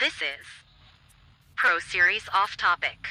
This is Pro Series Off Topic.